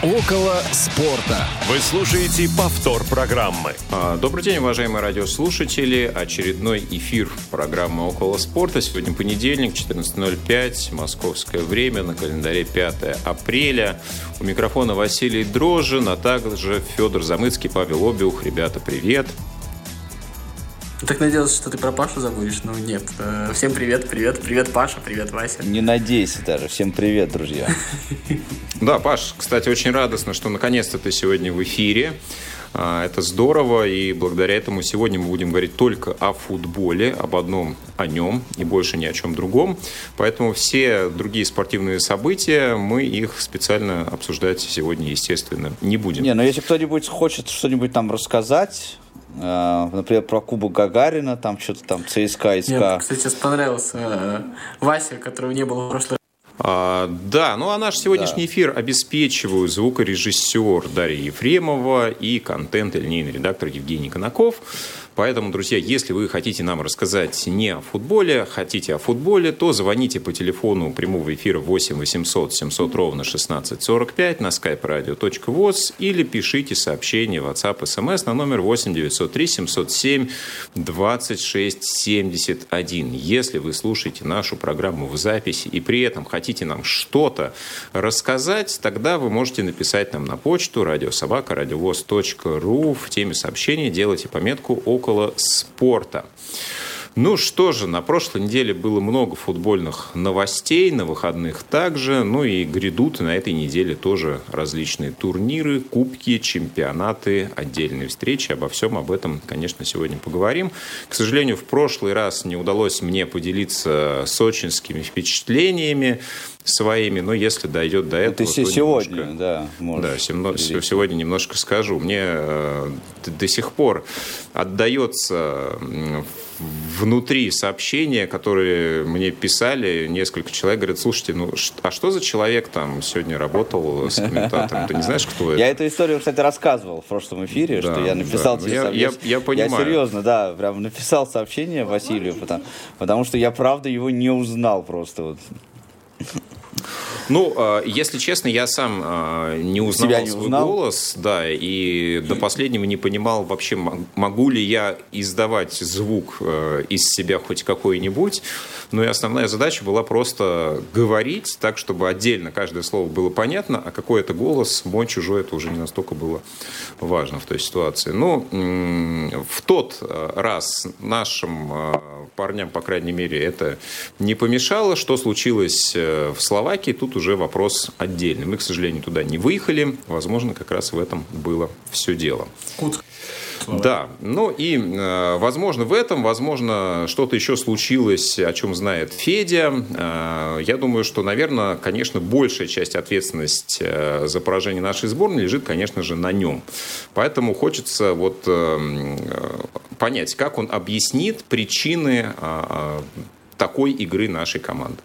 Около спорта. Вы слушаете повтор программы. А, добрый день, уважаемые радиослушатели. Очередной эфир программы «Около спорта». Сегодня понедельник, 14.05, московское время, на календаре 5 апреля. У микрофона Василий Дрожжин, а также Федор Замыцкий, Павел Обиух. Ребята, привет. Так надеялся, что ты про Пашу забудешь, но нет. Э, всем привет, привет, привет, Паша, привет, Вася. Не надейся даже. Всем привет, друзья. Да, Паш, кстати, очень радостно, что наконец-то ты сегодня в эфире. А, это здорово, и благодаря этому сегодня мы будем говорить только о футболе, об одном о нем и больше ни о чем другом. Поэтому все другие спортивные события, мы их специально обсуждать сегодня, естественно, не будем. Не, но если кто-нибудь хочет что-нибудь там рассказать, например, про Кубок Гагарина, там что-то там ЦСКА, СКА. Мне, кстати, сейчас понравился uh, Вася, которого не было в прошлый а, да, ну а наш сегодняшний да. эфир обеспечивают звукорежиссер Дарья Ефремова и контент и линейный редактор Евгений Конаков. Поэтому, друзья, если вы хотите нам рассказать не о футболе, хотите о футболе, то звоните по телефону прямого эфира 8 800 700 ровно 1645 на skype radio.voz или пишите сообщение в WhatsApp SMS на номер 8 903 707 26 71. Если вы слушаете нашу программу в записи и при этом хотите нам что-то рассказать, тогда вы можете написать нам на почту радиособака радиовоз.ру в теме сообщения делайте пометку около около спорта. Ну что же, на прошлой неделе было много футбольных новостей, на выходных также. Ну и грядут на этой неделе тоже различные турниры, кубки, чемпионаты, отдельные встречи. Обо всем об этом, конечно, сегодня поговорим. К сожалению, в прошлый раз не удалось мне поделиться сочинскими впечатлениями своими, но если дойдет до этого... Ты сегодня, немножко, да, Да, сегодня немножко скажу. Мне э, до сих пор отдается внутри сообщения, которые мне писали несколько человек, говорят, слушайте, ну а что за человек там сегодня работал с комментатором? Ты не знаешь, кто это? Я эту историю, кстати, рассказывал в прошлом эфире, да, что я написал да. тебе я, я, я понимаю. Я серьезно, да, прям написал сообщение Василию, потому, потому что я правда его не узнал просто. Вот. Ну, а, если честно, я сам а, не узнал Себя не свой узнал? голос, да, и до последнего не понимал вообще, могу ли я издавать звук э, из себя хоть какой-нибудь. Но и основная задача была просто говорить так, чтобы отдельно каждое слово было понятно, а какой это голос, мой, чужой, это уже не настолько было важно в той ситуации. Но в тот э, раз нашим э, парням, по крайней мере, это не помешало. Что случилось в Словакии, тут уже вопрос отдельный. Мы, к сожалению, туда не выехали. Возможно, как раз в этом было все дело. Да, ну и, э, возможно, в этом, возможно, что-то еще случилось, о чем знает Федя. Э, я думаю, что, наверное, конечно, большая часть ответственности э, за поражение нашей сборной лежит, конечно же, на нем. Поэтому хочется вот понять, как он объяснит причины такой игры нашей команды.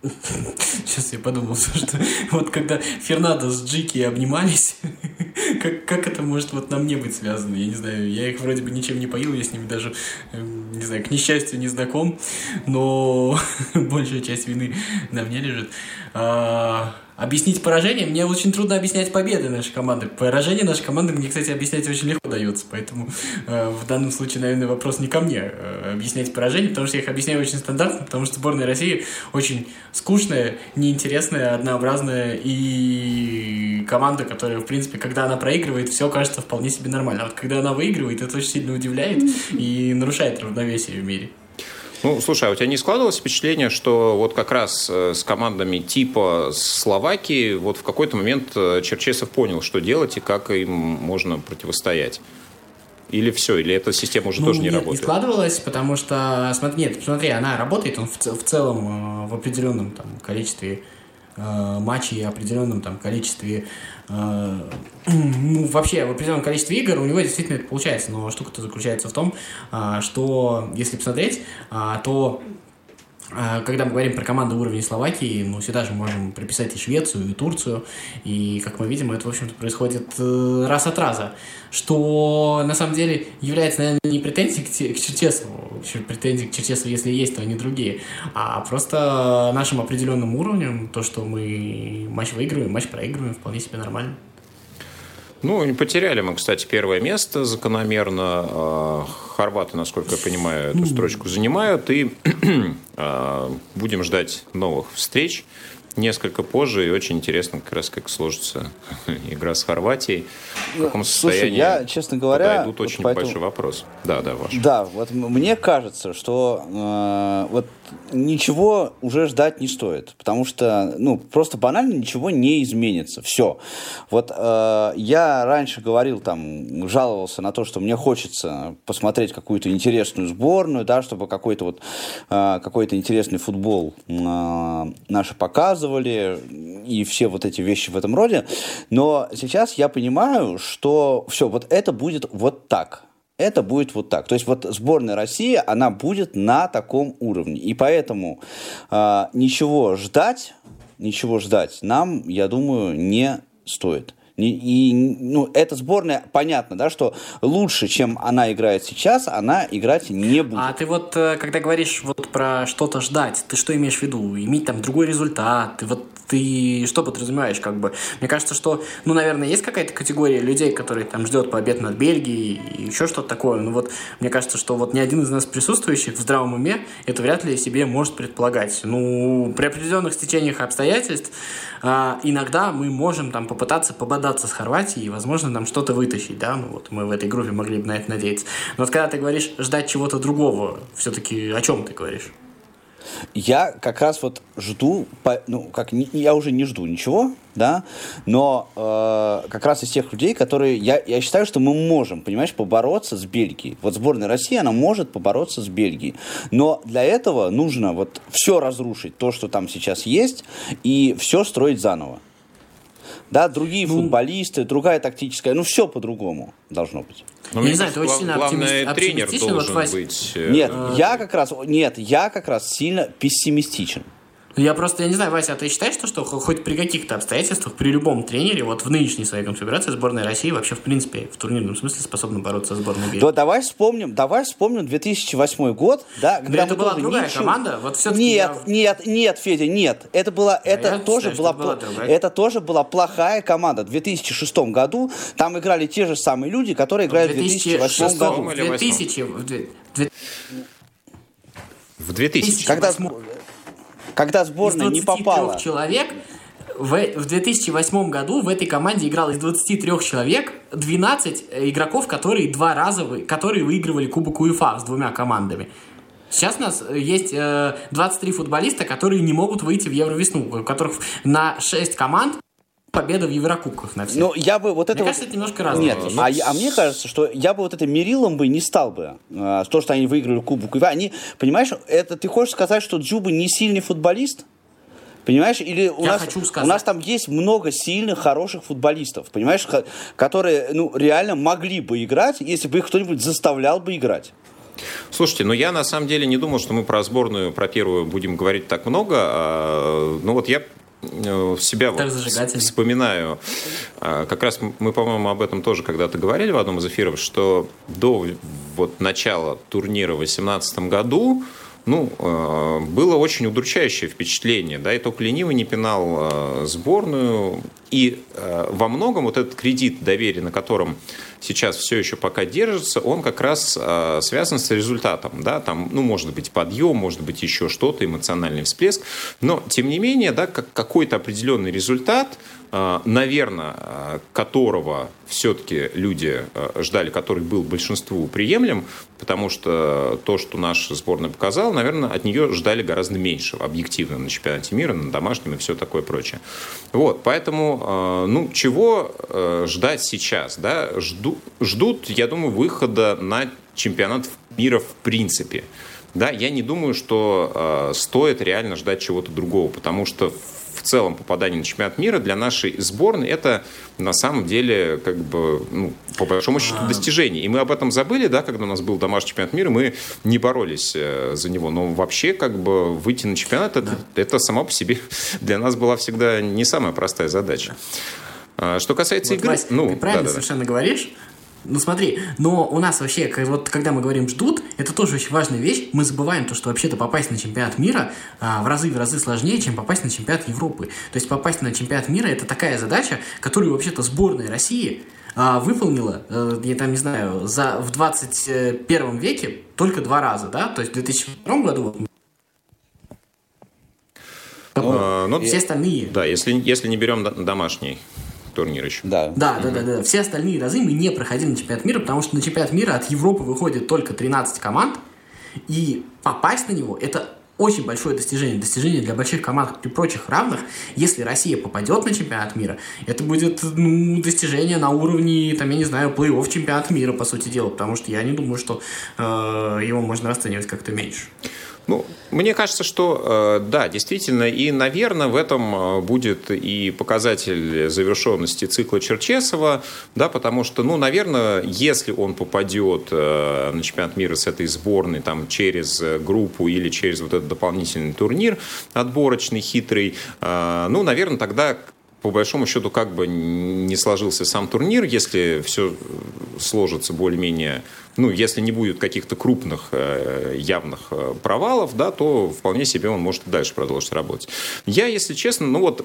Сейчас я подумал, что вот когда Фернандо с Джики обнимались, как, как это может вот на мне быть связано? Я не знаю, я их вроде бы ничем не поил, я с ними даже, эм, не знаю, к несчастью не знаком, но большая часть вины на мне лежит. А, Объяснить поражение мне очень трудно объяснять победы нашей команды. Поражение нашей команды мне, кстати, объяснять очень легко дается. Поэтому э, в данном случае, наверное, вопрос не ко мне э, объяснять поражение, потому что я их объясняю очень стандартно, потому что сборная России очень скучная, неинтересная, однообразная и команда, которая, в принципе, когда она проигрывает, все кажется вполне себе нормально. А вот когда она выигрывает, это очень сильно удивляет и нарушает равновесие в мире. Ну, слушай, а у тебя не складывалось впечатление, что вот как раз э, с командами типа Словакии вот в какой-то момент э, Черчесов понял, что делать и как им можно противостоять? Или все, или эта система уже ну, тоже не нет, работает? не складывалась, потому что, смотри, нет, смотри, она работает он в, в целом э, в определенном там, количестве э, матчей, определенном там, количестве э, ну, вообще в определенном количестве игр у него действительно это получается, но штука-то заключается в том, э, что если посмотреть, э, то когда мы говорим про команду уровня Словакии, ну, сюда же можем приписать и Швецию, и Турцию. И, как мы видим, это, в общем-то, происходит э, раз от раза. Что, на самом деле, является, наверное, не претензией к, Черчесову, претензией к Черчесову, если есть, то они другие, а просто нашим определенным уровнем, то, что мы матч выигрываем, матч проигрываем, вполне себе нормально. Ну, не потеряли мы, кстати, первое место закономерно. А, хорваты, насколько я понимаю, эту строчку занимают. И а, будем ждать новых встреч несколько позже, и очень интересно как раз, как сложится игра с Хорватией, в каком состоянии Слушай, я, честно говоря, подойдут очень поэтому... большой вопрос. Да, да, ваш. Да, вот мне кажется, что э, вот ничего уже ждать не стоит, потому что, ну, просто банально ничего не изменится, все. Вот э, я раньше говорил, там, жаловался на то, что мне хочется посмотреть какую-то интересную сборную, да, чтобы какой-то вот, э, какой-то интересный футбол э, наши показывали, и все вот эти вещи в этом роде, но сейчас я понимаю, что все, вот это будет вот так, это будет вот так. То есть вот сборная России, она будет на таком уровне. И поэтому э, ничего ждать, ничего ждать нам, я думаю, не стоит. И, ну, эта сборная, понятно, да, что лучше, чем она играет сейчас, она играть не будет. А ты вот, э, когда говоришь вот про что-то ждать, ты что имеешь в виду? Иметь там другой результат? Ты вот ты что подразумеваешь, как бы? Мне кажется, что, ну, наверное, есть какая-то категория людей, которые там ждет побед над Бельгией и еще что-то такое. Ну, вот, мне кажется, что вот ни один из нас присутствующих в здравом уме это вряд ли себе может предполагать. Ну, при определенных стечениях обстоятельств а, иногда мы можем там попытаться пободаться с Хорватией и, возможно, там что-то вытащить, да, ну, вот мы в этой группе могли бы на это надеяться. Но вот когда ты говоришь ждать чего-то другого, все-таки о чем ты говоришь? Я как раз вот жду, ну, как я уже не жду ничего, да, но э, как раз из тех людей, которые, я, я считаю, что мы можем, понимаешь, побороться с Бельгией. Вот сборная России, она может побороться с Бельгией, но для этого нужно вот все разрушить, то, что там сейчас есть, и все строить заново. Да, другие ну, футболисты, другая тактическая, ну все по-другому должно быть. Но я не знаю, ты очень сильно главное, тренер должен вот, быть... Э, нет, э, я как раз, нет, я как раз сильно пессимистичен. Я просто, я не знаю, Вася, а ты считаешь, что, что хоть при каких-то обстоятельствах, при любом тренере, вот в нынешней своей конфигурации сборная России вообще, в принципе, в турнирном смысле способна бороться с сборной Бельгии? Да, давай вспомним, давай вспомним 2008 год, да, когда это была другая ничего... команда, вот все Нет, я... нет, нет, Федя, нет, это была, а это тоже считаю, была, была это тоже была плохая команда. В 2006 году там играли те же самые люди, которые играли в 2008 году. В 2000, в 2000. Когда, когда сборная не попала... человек в, в 2008 году в этой команде играл из 23 человек 12 игроков, которые два раза которые выигрывали Кубок УЕФА с двумя командами. Сейчас у нас есть э, 23 футболиста, которые не могут выйти в Евровесну, у которых на 6 команд победа в Еврокубках на всех. Ну, я бы вот это... Мне вот... кажется, это немножко разное. Нет, а, а мне кажется, что я бы вот это мерилом бы не стал бы. А, то, что они выиграли Кубок. Они, понимаешь, это ты хочешь сказать, что Джуба не сильный футболист? Понимаешь, или у я нас, хочу сказать. у нас там есть много сильных, хороших футболистов, понимаешь, которые ну, реально могли бы играть, если бы их кто-нибудь заставлял бы играть. Слушайте, ну я на самом деле не думал, что мы про сборную, про первую будем говорить так много. А, ну вот я себя вот вспоминаю. А, как раз мы, по-моему, об этом тоже когда-то говорили в одном из эфиров, что до вот начала турнира в 2018 году ну, э, было очень удручающее впечатление, да, и только ленивый не пинал э, сборную, и во многом вот этот кредит доверия, на котором сейчас все еще пока держится, он как раз э, связан с результатом. Да? Там, ну, может быть, подъем, может быть, еще что-то, эмоциональный всплеск. Но, тем не менее, да, как, какой-то определенный результат, э, наверное, э, которого все-таки люди ждали, который был большинству приемлем, потому что то, что наша сборная показала, наверное, от нее ждали гораздо меньше объективно на чемпионате мира, на домашнем и все такое прочее. Вот, поэтому, ну, чего ждать сейчас, да, жду, ждут, я думаю, выхода на чемпионат мира в принципе. Да, я не думаю, что э, стоит реально ждать чего-то другого, потому что в целом попадание на чемпионат мира для нашей сборной это на самом деле как бы ну, по большому счету а. достижение. И мы об этом забыли, да, когда у нас был домашний чемпионат мира, мы не боролись э, за него. Но вообще как бы выйти на чемпионат это, да. это само по себе для нас была всегда не самая простая задача. А, что касается вот, игры, Вась, ну, ты правильно да, да, совершенно да. говоришь. Ну смотри, но у нас вообще, вот когда мы говорим ждут, это тоже очень важная вещь. Мы забываем то, что вообще-то попасть на чемпионат мира а, в разы в разы сложнее, чем попасть на чемпионат Европы. То есть попасть на чемпионат мира это такая задача, которую вообще-то сборная России а, выполнила, а, я там не знаю, за, в 21 веке только два раза, да? То есть в 2002 году а, ну, все остальные. Да, если, если не берем домашний турнир еще. Да. Да, да, да, да. Все остальные разы мы не проходили на чемпионат мира, потому что на чемпионат мира от Европы выходит только 13 команд, и попасть на него это очень большое достижение, достижение для больших команд при прочих равных. Если Россия попадет на чемпионат мира, это будет ну, достижение на уровне, там, я не знаю, плей-офф чемпионата мира, по сути дела, потому что я не думаю, что э, его можно расценивать как-то меньше. Ну, мне кажется, что э, да, действительно, и, наверное, в этом э, будет и показатель завершенности цикла Черчесова, да, потому что, ну, наверное, если он попадет э, на чемпионат мира с этой сборной там через группу или через вот этот дополнительный турнир отборочный, хитрый, ну, наверное, тогда по большому счету как бы не сложился сам турнир, если все сложится более-менее ну, если не будет каких-то крупных э, явных э, провалов, да, то вполне себе он может дальше продолжить работать. Я, если честно, ну вот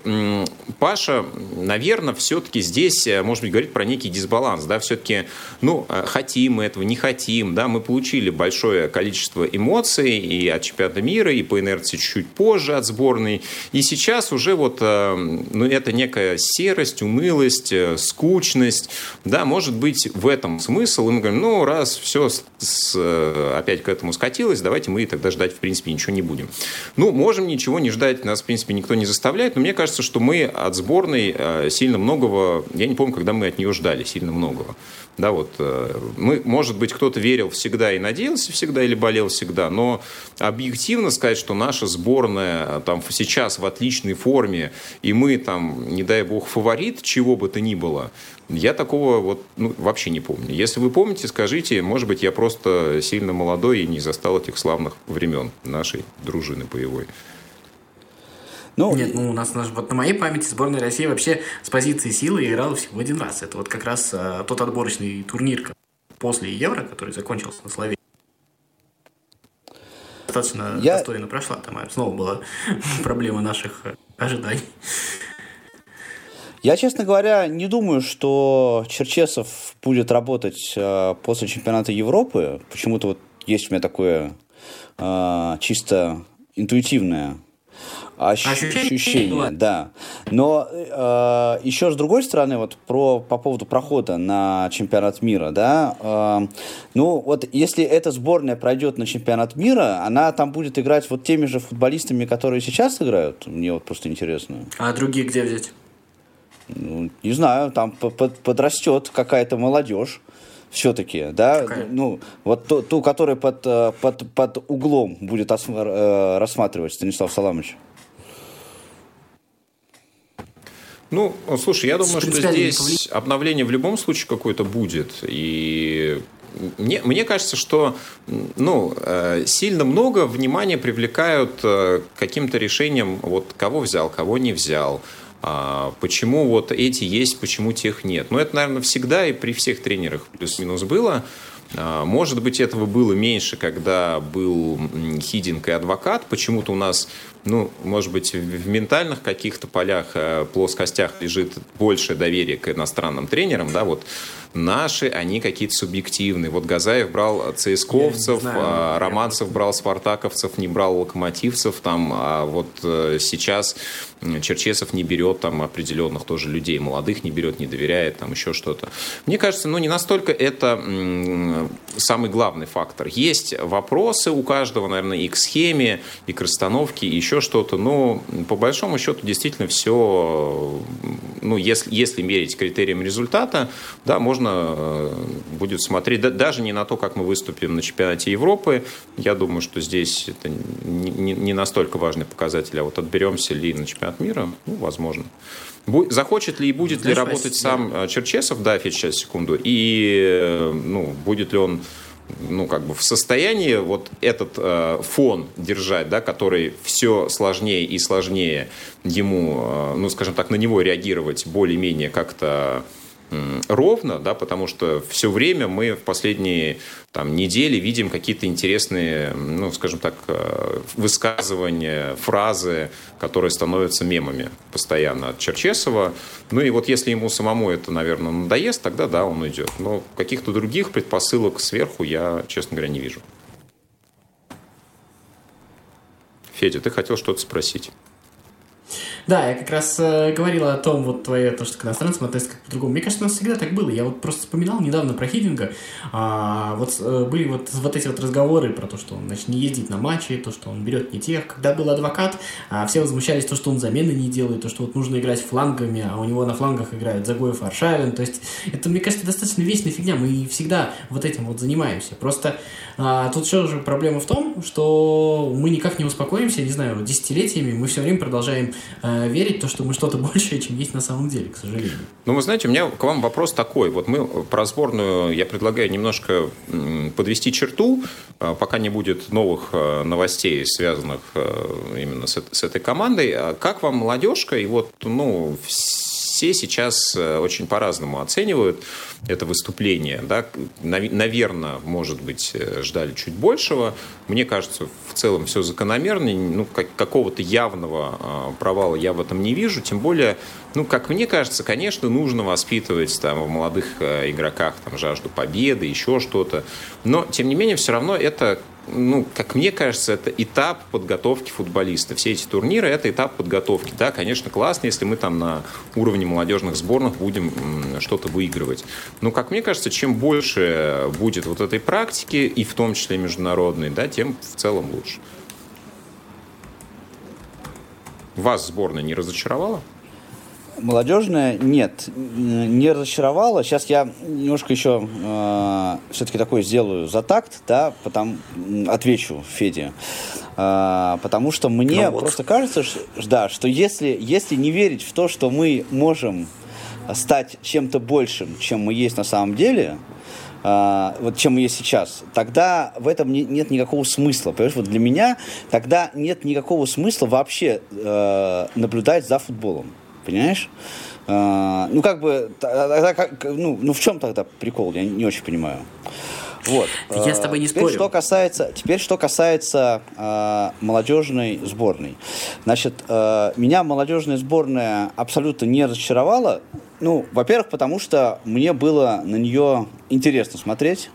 Паша, наверное, все-таки здесь, э, может быть, говорит про некий дисбаланс, да, все-таки, ну, хотим мы этого, не хотим, да, мы получили большое количество эмоций и от чемпионата мира, и по инерции чуть-чуть позже от сборной, и сейчас уже вот, ну, это некая серость, унылость, скучность, да, может быть, в этом смысл, и мы говорим, ну, раз все с, э, опять к этому скатилось, давайте мы тогда ждать, в принципе, ничего не будем. Ну, можем ничего не ждать, нас, в принципе, никто не заставляет, но мне кажется, что мы от сборной э, сильно многого, я не помню, когда мы от нее ждали сильно многого. Да, вот э, мы, может быть, кто-то верил всегда и надеялся всегда или болел всегда, но объективно сказать, что наша сборная там сейчас в отличной форме, и мы там, не дай бог, фаворит чего бы то ни было, я такого вот ну, вообще не помню. Если вы помните, скажите, может быть, я просто сильно молодой и не застал этих славных времен нашей дружины боевой. Ну, Нет, ну у нас, вот на моей памяти сборная России вообще с позиции силы играла всего один раз. Это вот как раз а, тот отборочный турнир после Евро, который закончился на Словении. Достаточно Я... достойно прошла. Там снова была проблема наших э, ожиданий. Я, честно говоря, не думаю, что Черчесов будет работать э, после чемпионата Европы. Почему-то вот есть у меня такое э, чисто интуитивное ощущение, ощущение да. Но э, еще с другой стороны, вот про по поводу прохода на чемпионат мира, да, э, ну вот если эта сборная пройдет на чемпионат мира, она там будет играть вот теми же футболистами, которые сейчас играют. Мне вот просто интересно. А другие где взять? Ну, не знаю, там подрастет какая-то молодежь все-таки, да, Какая? ну, вот ту, ту, которая под, э, под, под углом будет э, рассматривать Станислав Саламович. Ну, слушай, я думаю, что здесь обновление в любом случае какое-то будет. И мне, мне кажется, что ну, э, сильно много внимания привлекают каким-то решением, вот кого взял, кого не взял. А почему вот эти есть, почему тех нет? Ну, это, наверное, всегда и при всех тренерах плюс-минус было. А, может быть, этого было меньше, когда был Хидинг и адвокат. Почему-то у нас, ну, может быть, в ментальных каких-то полях, э, плоскостях лежит большее доверие к иностранным тренерам, да, вот наши, они какие-то субъективные. Вот Газаев брал ЦСКовцев, знаю, а Романцев брал спартаковцев, не брал локомотивцев, там, а вот э, сейчас Черчесов не берет там определенных тоже людей, молодых не берет, не доверяет, там еще что-то. Мне кажется, ну не настолько это самый главный фактор. Есть вопросы у каждого, наверное, и к схеме, и к расстановке, и еще еще что-то. Но по большому счету действительно все, ну, если, если мерить критериям результата, да, можно э, будет смотреть да, даже не на то, как мы выступим на чемпионате Европы. Я думаю, что здесь это не, не настолько важный показатель, а вот отберемся ли на чемпионат мира, ну, возможно. Захочет ли и будет Знаешь, ли работать сам да. Э, Черчесов, да, сейчас, секунду, и э, ну, будет ли он ну, как бы в состоянии вот этот э, фон держать, да, который все сложнее и сложнее ему, э, ну, скажем так, на него реагировать более-менее как-то ровно, да, потому что все время мы в последние там, недели видим какие-то интересные, ну, скажем так, э, высказывания, фразы, которые становятся мемами постоянно от Черчесова. Ну и вот если ему самому это, наверное, надоест, тогда да, он уйдет. Но каких-то других предпосылок сверху я, честно говоря, не вижу. Федя, ты хотел что-то спросить? Да, я как раз э, говорил о том, вот твое, то, что к иностранцам относятся как по-другому. Мне кажется, у нас всегда так было. Я вот просто вспоминал недавно про Хидинга. А, вот э, были вот, вот эти вот разговоры про то, что он, значит, не ездит на матчи, то, что он берет не тех. Когда был адвокат, а, все возмущались то, что он замены не делает, то, что вот нужно играть флангами, а у него на флангах играют Загоев, Аршавин. То есть это, мне кажется, достаточно вечная фигня. Мы всегда вот этим вот занимаемся. Просто а, тут еще же проблема в том, что мы никак не успокоимся, не знаю, десятилетиями мы все время продолжаем а, верить в то, что мы что-то большее, чем есть на самом деле, к сожалению. Ну, вы знаете, у меня к вам вопрос такой. Вот мы про сборную, я предлагаю немножко подвести черту, а, пока не будет новых новостей, связанных именно с, с этой командой. Как вам молодежка? И вот, ну, все сейчас очень по-разному оценивают это выступление. Да? Наверное, может быть, э, ждали чуть большего. Мне кажется, в целом все закономерно. Ну, как, какого-то явного а, провала я в этом не вижу. Тем более, ну, как мне кажется, конечно, нужно воспитывать там, в молодых э, игроках там, жажду победы, еще что-то. Но, тем не менее, все равно это ну, как мне кажется, это этап подготовки футболиста. Все эти турниры – это этап подготовки. Да, конечно, классно, если мы там на уровне молодежных сборных будем что-то выигрывать. Но, как мне кажется, чем больше будет вот этой практики, и в том числе международной, да, тем в целом лучше. Вас сборная не разочаровала? Молодежная нет, не разочаровала. Сейчас я немножко еще э, все-таки такой сделаю за такт, да, потом отвечу Феде. Э, потому что мне ну вот. просто кажется, что, да, что если, если не верить в то, что мы можем стать чем-то большим, чем мы есть на самом деле, Uh, вот чем мы есть сейчас, тогда в этом не, нет никакого смысла. Понимаешь, вот для меня тогда нет никакого смысла вообще uh, наблюдать за футболом. Понимаешь? А, ну, как бы, тогда, как, ну, ну, в чем тогда прикол? Я не очень понимаю. Вот. Я с тобой не теперь, спорю. Что касается, теперь, что касается э, молодежной сборной. Значит, э, меня молодежная сборная абсолютно не разочаровала. Ну, во-первых, потому что мне было на нее интересно смотреть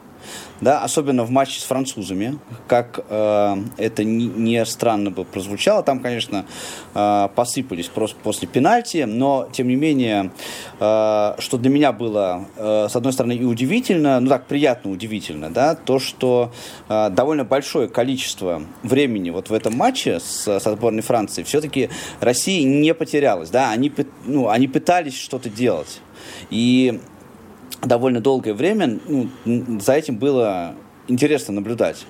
да, особенно в матче с французами, как э, это не, не странно бы прозвучало, там, конечно, э, посыпались просто после пенальти, но, тем не менее, э, что для меня было, э, с одной стороны, и удивительно, ну так, приятно удивительно, да, то, что э, довольно большое количество времени вот в этом матче с, со сборной Франции все-таки Россия не потерялась, да, они, ну, они пытались что-то делать. И довольно долгое время ну, за этим было интересно наблюдать.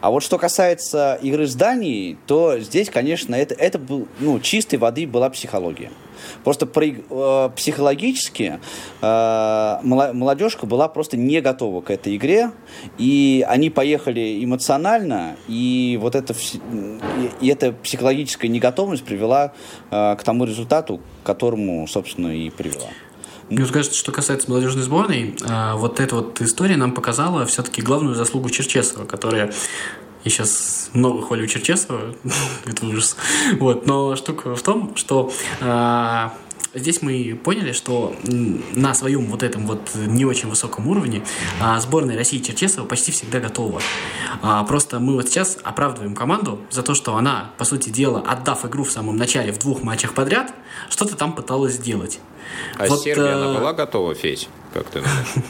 А вот что касается игры с Данией, то здесь, конечно, это, это был, ну, чистой воды была психология. Просто при, э, психологически э, молодежка была просто не готова к этой игре, и они поехали эмоционально, и вот это, и эта психологическая неготовность привела э, к тому результату, к которому, собственно, и привела. Мне кажется, что касается молодежной сборной, а, вот эта вот история нам показала все-таки главную заслугу Черчесова, которая я сейчас много хвалю Черчесова, это ужас. Вот, но штука в том, что а, здесь мы поняли, что на своем вот этом вот не очень высоком уровне а, сборная России Черчесова почти всегда готова. А, просто мы вот сейчас оправдываем команду за то, что она, по сути дела, отдав игру в самом начале в двух матчах подряд, что-то там пыталась сделать. А вот, Сербия, э... она была готова, Федь, как ты думаешь?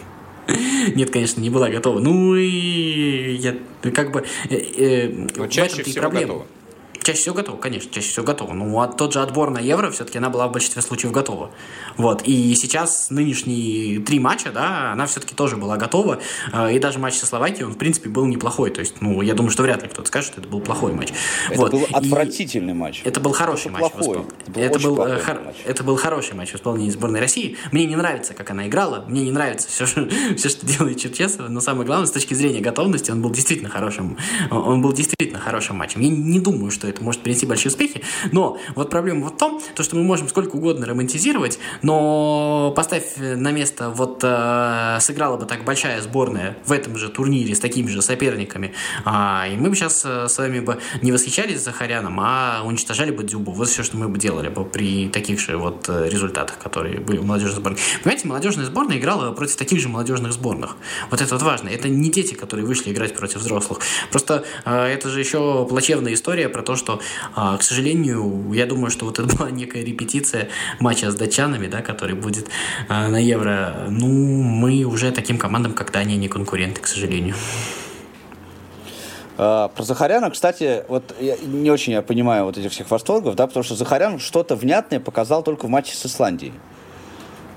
Нет, конечно, не была готова. Ну и я как бы... Э, э, Но чаще всего проблема. готова Чаще всего готова, конечно, чаще всего готова. Ну, а тот же отбор на Евро, все-таки она была в большинстве случаев готова. Вот. И сейчас нынешние три матча, да, она все-таки тоже была готова. Э, и даже матч со Словакией, он, в принципе, был неплохой. То есть, ну, я думаю, что вряд ли кто-то скажет, что это был плохой матч. Это вот. был отвратительный и матч. Это был хороший это матч. Плохой. Это был, это, был, хор... матч. это был хороший матч в исполнении сборной России. Мне не нравится, как она играла. Мне не нравится все, что, все, что делает Черчесова. Но самое главное, с точки зрения готовности, он был действительно хорошим. Он был действительно хорошим матчем. Я не думаю, что это может принести большие успехи. Но вот проблема вот в том, то, что мы можем сколько угодно романтизировать, но поставь на место, вот э, сыграла бы так большая сборная в этом же турнире с такими же соперниками, э, и мы бы сейчас э, с вами бы не восхищались Захаряном, а уничтожали бы Дюбу. Вот все, что мы бы делали бы при таких же вот э, результатах, которые были у молодежной сборной. Понимаете, молодежная сборная играла против таких же молодежных сборных. Вот это вот важно. Это не дети, которые вышли играть против взрослых. Просто э, это же еще плачевная история про то, что, э, к сожалению, я думаю, что вот это была некая репетиция матча с датчанами, да, который будет э, на Евро. Ну, мы уже таким командам, когда они не конкуренты, к сожалению. А, про Захаряна, кстати, вот я не очень я понимаю вот этих всех восторгов, да, потому что Захарян что-то внятное показал только в матче с Исландией.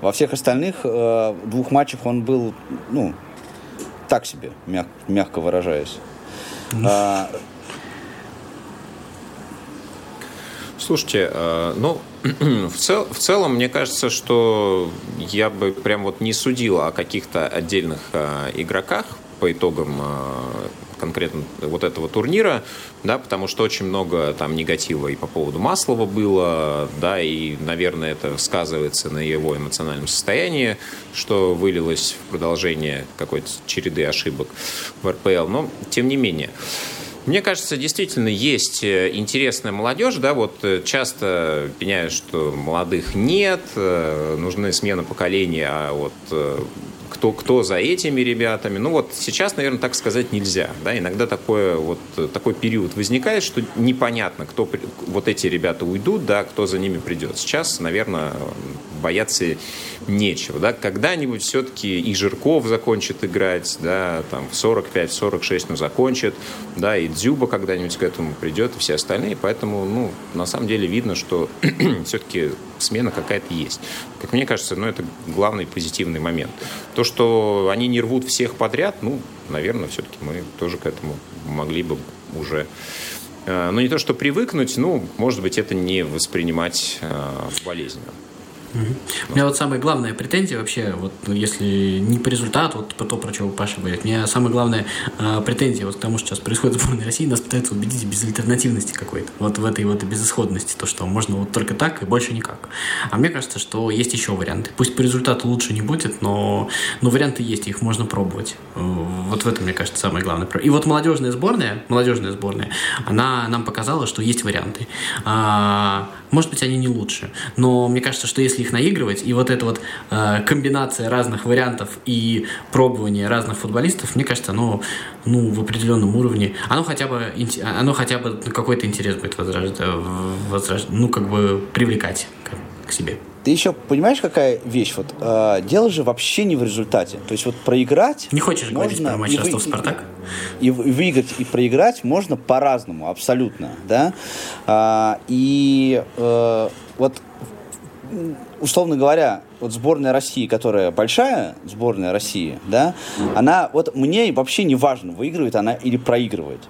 Во всех остальных э, двух матчах он был, ну, так себе, мяг, мягко выражаясь. А... Слушайте, э, ну, в, цел, в целом, мне кажется, что я бы прям вот не судил о каких-то отдельных э, игроках по итогам э, конкретно вот этого турнира, да, потому что очень много там негатива и по поводу Маслова было, да, и, наверное, это сказывается на его эмоциональном состоянии, что вылилось в продолжение какой-то череды ошибок в РПЛ, но тем не менее. Мне кажется, действительно есть э, интересная молодежь, да, вот э, часто пеняют, что молодых нет, э, нужны смена поколения, а вот кто, кто за этими ребятами. Ну вот сейчас, наверное, так сказать нельзя. Да? Иногда такое, вот, такой период возникает, что непонятно, кто вот эти ребята уйдут, да, кто за ними придет. Сейчас, наверное, бояться нечего. Да? Когда-нибудь все-таки и Жирков закончит играть, да, там в 45-46, ну, закончит, да, и Дзюба когда-нибудь к этому придет, и все остальные. Поэтому, ну, на самом деле видно, что все-таки смена какая-то есть. Как мне кажется, ну, это главный позитивный момент. То, что они не рвут всех подряд, ну, наверное, все-таки мы тоже к этому могли бы уже э, ну, не то, что привыкнуть, ну, может быть, это не воспринимать э, болезненно. У меня вот самая главная претензия вообще, вот ну, если не по результату, вот по то, про что Паша говорит, у меня самая главная э, претензия вот к тому, что сейчас происходит в сборной России, нас пытаются убедить в безальтернативности какой-то, вот в этой вот безысходности, то, что можно вот только так и больше никак. А мне кажется, что есть еще варианты. Пусть по результату лучше не будет, но, но варианты есть, их можно пробовать. Вот в этом, мне кажется, самое главное. И вот молодежная сборная, молодежная сборная, она нам показала, что есть варианты. А, может быть, они не лучше, но мне кажется, что если их наигрывать, и вот эта вот э, комбинация разных вариантов и пробование разных футболистов, мне кажется, оно ну, в определенном уровне, оно хотя бы, оно хотя бы какой-то интерес будет возрождать, возраж... ну, как бы привлекать к себе. Ты еще понимаешь, какая вещь? Вот э, дело же вообще не в результате. То есть вот проиграть. Не хочешь можно говорить про матч Ростов Спартак? И, и, и выиграть и проиграть можно по-разному, абсолютно, да. А, и э, вот условно говоря, вот сборная России, которая большая, сборная России, да, она, вот мне вообще не важно, выигрывает она или проигрывает.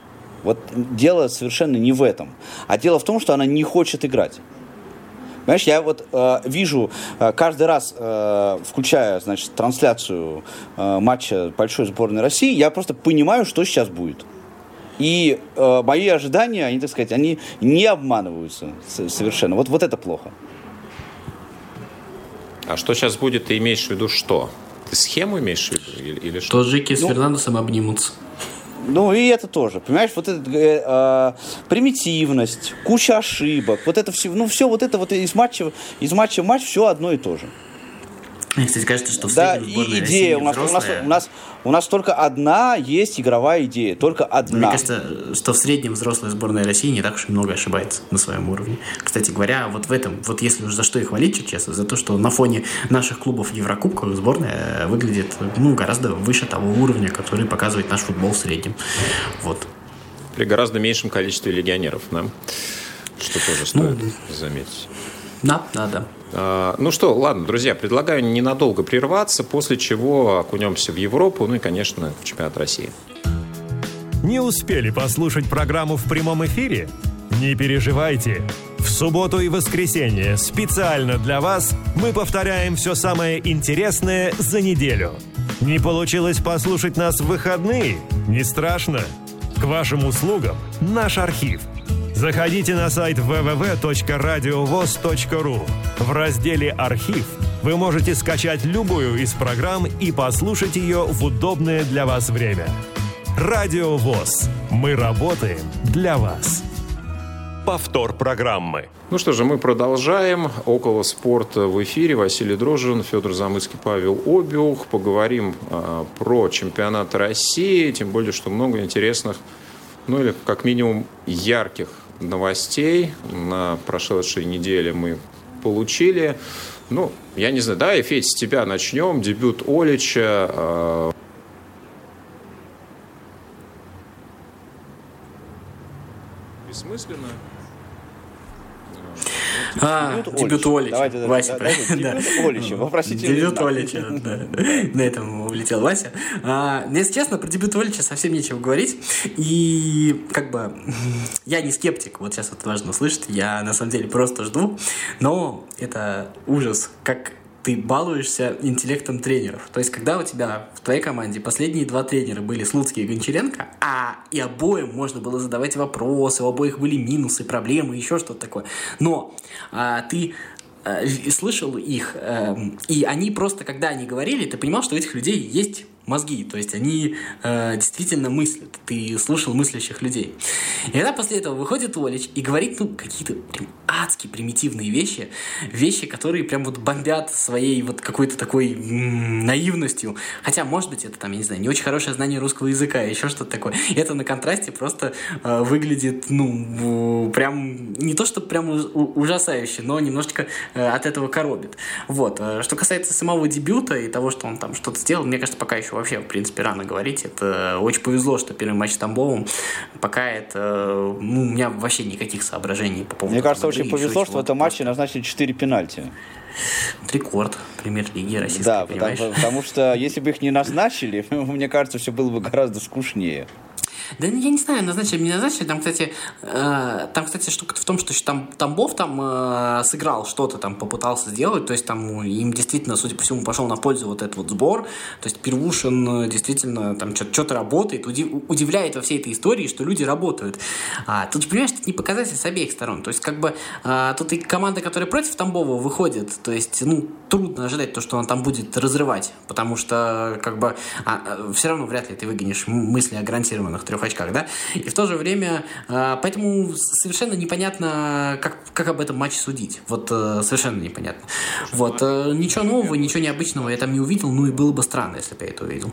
Вот дело совершенно не в этом. А дело в том, что она не хочет играть. Понимаешь, я вот э, вижу э, каждый раз, э, включая, значит, трансляцию э, матча большой сборной России, я просто понимаю, что сейчас будет. И э, мои ожидания, они, так сказать, они не обманываются совершенно. Вот, вот это плохо. А что сейчас будет, ты имеешь в виду что? Ты схему имеешь в виду или, или что? Что Жики с ну, Фернандесом обнимутся. Ну и это тоже, понимаешь, вот эта э, э, примитивность, куча ошибок, вот это все, ну все вот это вот из матча, из матча в матч все одно и то же. Мне, кстати, кажется, что в да, и идея. У нас, у, нас, у, нас, у нас только одна есть игровая идея. Только одна. Мне кажется, что в среднем взрослая сборная России не так уж и много ошибается на своем уровне. Кстати говоря, вот в этом, вот если уж за что их хвалить, честно, за то, что на фоне наших клубов Еврокубков сборная выглядит ну, гораздо выше того уровня, который показывает наш футбол в среднем. Вот. при гораздо меньшем количестве легионеров, да? Что тоже стоит ну, заметить. Да, да, да. А, ну что, ладно, друзья, предлагаю ненадолго прерваться, после чего окунемся в Европу, ну и, конечно, в чемпионат России. Не успели послушать программу в прямом эфире? Не переживайте. В субботу и воскресенье специально для вас мы повторяем все самое интересное за неделю. Не получилось послушать нас в выходные? Не страшно. К вашим услугам наш архив – Заходите на сайт www.radiovoz.ru. В разделе «Архив» вы можете скачать любую из программ и послушать ее в удобное для вас время. Радио ВОЗ. Мы работаем для вас. Повтор программы. Ну что же, мы продолжаем. Около спорта в эфире. Василий Дрожжин, Федор Замыцкий, Павел Обиух. Поговорим э, про чемпионат России. Тем более, что много интересных, ну или как минимум ярких новостей на прошедшей неделе мы получили. Ну, я не знаю, да, Федь, с тебя начнем. Дебют Олича. Э... Бессмысленно. А, дебют Олича. Давайте, Вася. Дебют Олича. Вопросительный Дебют Олича, да. На этом улетел Вася. А, если честно, про дебют Олича совсем нечего говорить. И как бы я не скептик, вот сейчас вот важно услышать. Я на самом деле просто жду. Но это ужас, как ты балуешься интеллектом тренеров. То есть, когда у тебя в твоей команде последние два тренера были Слуцкий и Гончаренко, а и обоим можно было задавать вопросы, у обоих были минусы, проблемы, еще что-то такое. Но а, ты а, слышал их, а, и они просто, когда они говорили, ты понимал, что у этих людей есть мозги, то есть они э, действительно мыслят. Ты слушал мыслящих людей. И тогда после этого выходит Олич и говорит, ну, какие-то прям адски примитивные вещи, вещи, которые прям вот бомбят своей вот какой-то такой м- наивностью. Хотя, может быть, это там, я не знаю, не очень хорошее знание русского языка, еще что-то такое. И это на контрасте просто э, выглядит, ну, прям не то, что прям ужасающе, но немножечко э, от этого коробит. Вот. Э, что касается самого дебюта и того, что он там что-то сделал, мне кажется, пока еще еще вообще, в принципе, рано говорить. Это очень повезло, что первый матч с Тамбовым. Пока это... Ну, у меня вообще никаких соображений по поводу... Мне кажется, очень повезло, что в этом матче назначили 4 пенальти. Рекорд премьер-лиги российской, Да, потому, потому что если бы их не назначили, мне кажется, все было бы гораздо скучнее. Да я не знаю, назначили, не назначили. Там, кстати, э, там, кстати, штука в том, что там Тамбов там э, сыграл что-то, там попытался сделать. То есть там им действительно, судя по всему, пошел на пользу вот этот вот сбор. То есть Первушин э, действительно там что-то работает. Удив, удивляет во всей этой истории, что люди работают. А, тут же, понимаешь, это не показатель с обеих сторон. То есть как бы э, тут и команда, которая против Тамбова выходит, то есть, ну, трудно ожидать то, что он там будет разрывать, потому что как бы а, а, все равно вряд ли ты выгонишь мысли о гарантированных трех очках, да? И в то же время, э, поэтому совершенно непонятно, как, как об этом матче судить. Вот э, совершенно непонятно. Вот. Э, ничего нового, ничего необычного я там не увидел, ну и было бы странно, если бы я это увидел.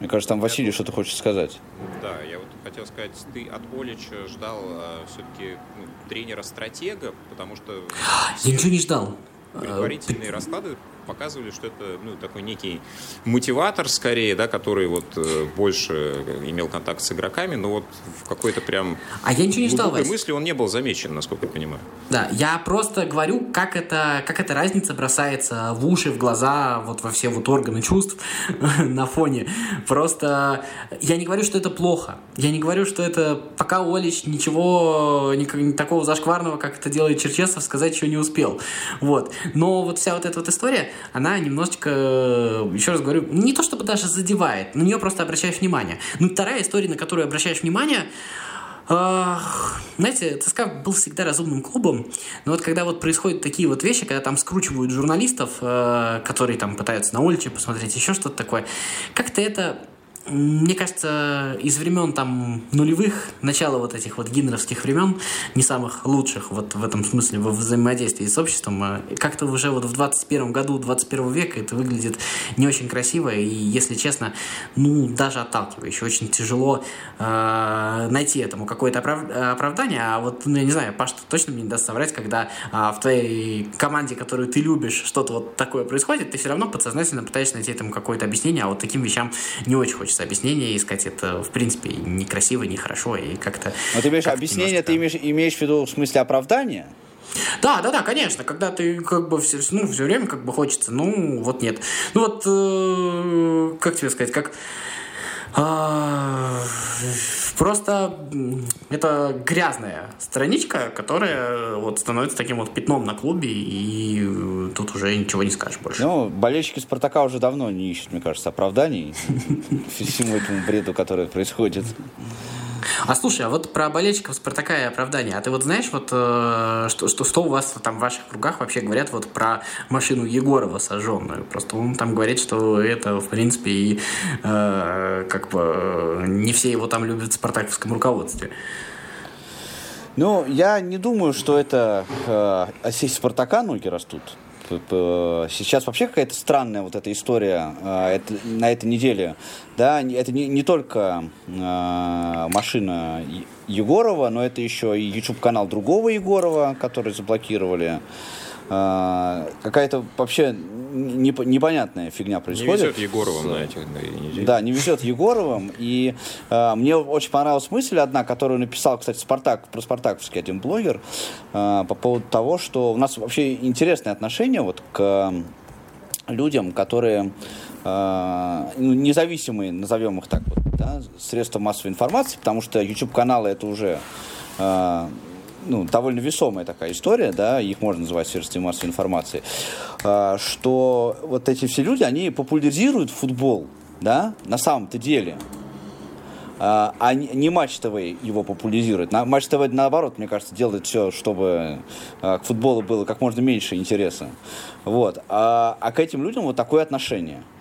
Мне кажется, там Василий что-то хочет сказать. Да, я вот хотел сказать, ты от Олича ждал э, все-таки ну, тренера-стратега, потому что... Я ничего не ждал. Предварительные расклады показывали, что это ну, такой некий мотиватор скорее, да, который вот э, больше имел контакт с игроками, но вот в какой-то прям а я ничего не ждал, мысли он не был замечен, насколько я понимаю. Да, я просто говорю, как это, как эта разница бросается в уши, в глаза, вот во все вот органы чувств на фоне. Просто я не говорю, что это плохо. Я не говорю, что это пока Олич ничего ни, такого зашкварного, как это делает Черчесов, сказать еще не успел. Вот. Но вот вся вот эта вот история, она немножечко, еще раз говорю, не то чтобы даже задевает, на нее просто обращаешь внимание. Ну, вторая история, на которую обращаешь внимание, знаете, ЦСКА был всегда разумным клубом, но вот когда вот происходят такие вот вещи, когда там скручивают журналистов, э, которые там пытаются на улице посмотреть еще что-то такое, как-то это мне кажется, из времен там нулевых, начала вот этих вот гиннеровских времен, не самых лучших вот в этом смысле во взаимодействии с обществом, а как-то уже вот в 21 году 21 века это выглядит не очень красиво. И, если честно, ну, даже отталкивающе. Очень тяжело э, найти этому какое-то оправ... оправдание, а вот, ну, я не знаю, Паш точно мне не даст соврать, когда э, в твоей команде, которую ты любишь, что-то вот такое происходит, ты все равно подсознательно пытаешься найти этому какое-то объяснение, а вот таким вещам не очень хочется хочется объяснения искать. Это, в принципе, некрасиво, нехорошо и как-то... Но ты имеешь объяснение, ты имеешь, имеешь в виду в смысле оправдания? Да, да, да, конечно. Когда ты как бы все, ну, все время как бы хочется, ну, вот нет. Ну вот, э, как тебе сказать, как... А, просто это грязная страничка, которая вот становится таким вот пятном на клубе, и тут уже ничего не скажешь больше. Ну, болельщики Спартака уже давно не ищут, мне кажется, оправданий всему этому бреду, который происходит. А слушай, а вот про болельщиков Спартака и оправдание. А ты вот знаешь, вот э, что, что, что у вас там в ваших кругах вообще говорят вот про машину Егорова сожженную? Просто он там говорит, что это, в принципе, и э, как бы э, не все его там любят в спартаковском руководстве. Ну, я не думаю, что это э, осей Спартака ноги растут. Сейчас вообще какая-то странная вот эта история э, это, на этой неделе. Да, это не, не только э, машина Егорова, но это еще и YouTube-канал другого Егорова, который заблокировали. Э, какая-то вообще непонятная фигня происходит. Не везет Егоровым на этих неделе. Да, не везет Егоровым. И э, мне очень понравилась мысль одна, которую написал, кстати, Спартак, про Спартаковский один блогер, э, по поводу того, что у нас вообще интересное отношение вот к людям, которые э, ну, независимые, назовем их так вот, да, средства массовой информации, потому что YouTube-каналы это уже э, ну, довольно весомая такая история, да, их можно называть средствами массовой информации, а, что вот эти все люди, они популяризируют футбол, да, на самом-то деле, а, а не Матч ТВ его популяризирует. На, Матч ТВ, наоборот, мне кажется, делает все, чтобы а, к футболу было как можно меньше интереса. Вот. А, а к этим людям вот такое отношение –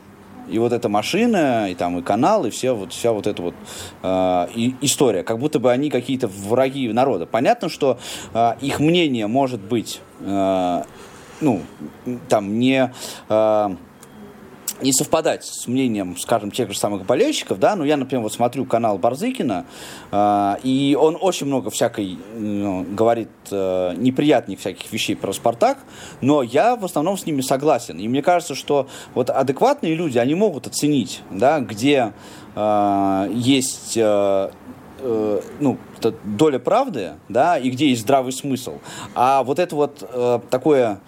и вот эта машина, и там и канал, и все, вот, вся вот эта вот э, и, история. Как будто бы они какие-то враги народа. Понятно, что э, их мнение может быть, э, ну, там, не... Э, не совпадать с мнением, скажем, тех же самых болельщиков, да, ну, я, например, вот смотрю канал Барзыкина, э, и он очень много всякой, ну, говорит э, неприятных всяких вещей про Спартак, но я в основном с ними согласен, и мне кажется, что вот адекватные люди, они могут оценить, да, где э, есть... Э, э ну, доля правды, да, и где есть здравый смысл. А вот это вот э, такое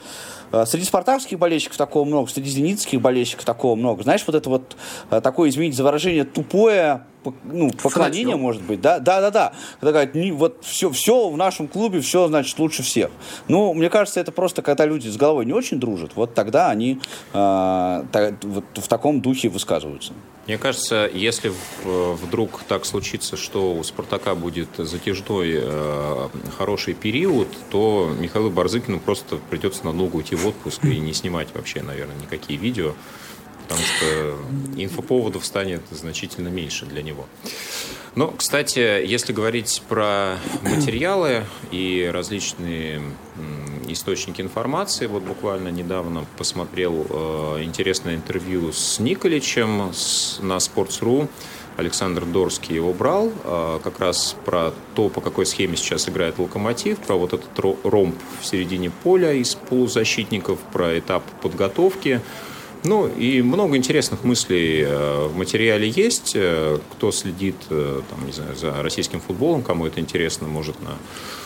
среди спартакских болельщиков такого много, среди зенитских болельщиков такого много. Знаешь, вот это вот э, такое, извините за выражение, тупое ну, поклонение, Фанатье. может быть, да, да, да, да. Когда говорят, не, вот все, все в нашем клубе, все, значит, лучше всех. Ну, мне кажется, это просто, когда люди с головой не очень дружат, вот тогда они э, так, вот в таком духе высказываются. Мне кажется, если вдруг так случится, что у «Спартака» будет затяжной э, хороший период, то Михаилу Барзыкину просто придется на ногу уйти в отпуск и не снимать вообще, наверное, никакие видео потому что инфоповодов станет значительно меньше для него. Но, кстати, если говорить про материалы и различные источники информации, вот буквально недавно посмотрел э, интересное интервью с Николичем с, на Sports.ru. Александр Дорский его брал, э, как раз про то, по какой схеме сейчас играет Локомотив, про вот этот ромб в середине поля из полузащитников, про этап подготовки. Ну и много интересных мыслей э, в материале есть. Э, кто следит э, там, не знаю, за российским футболом, кому это интересно, может на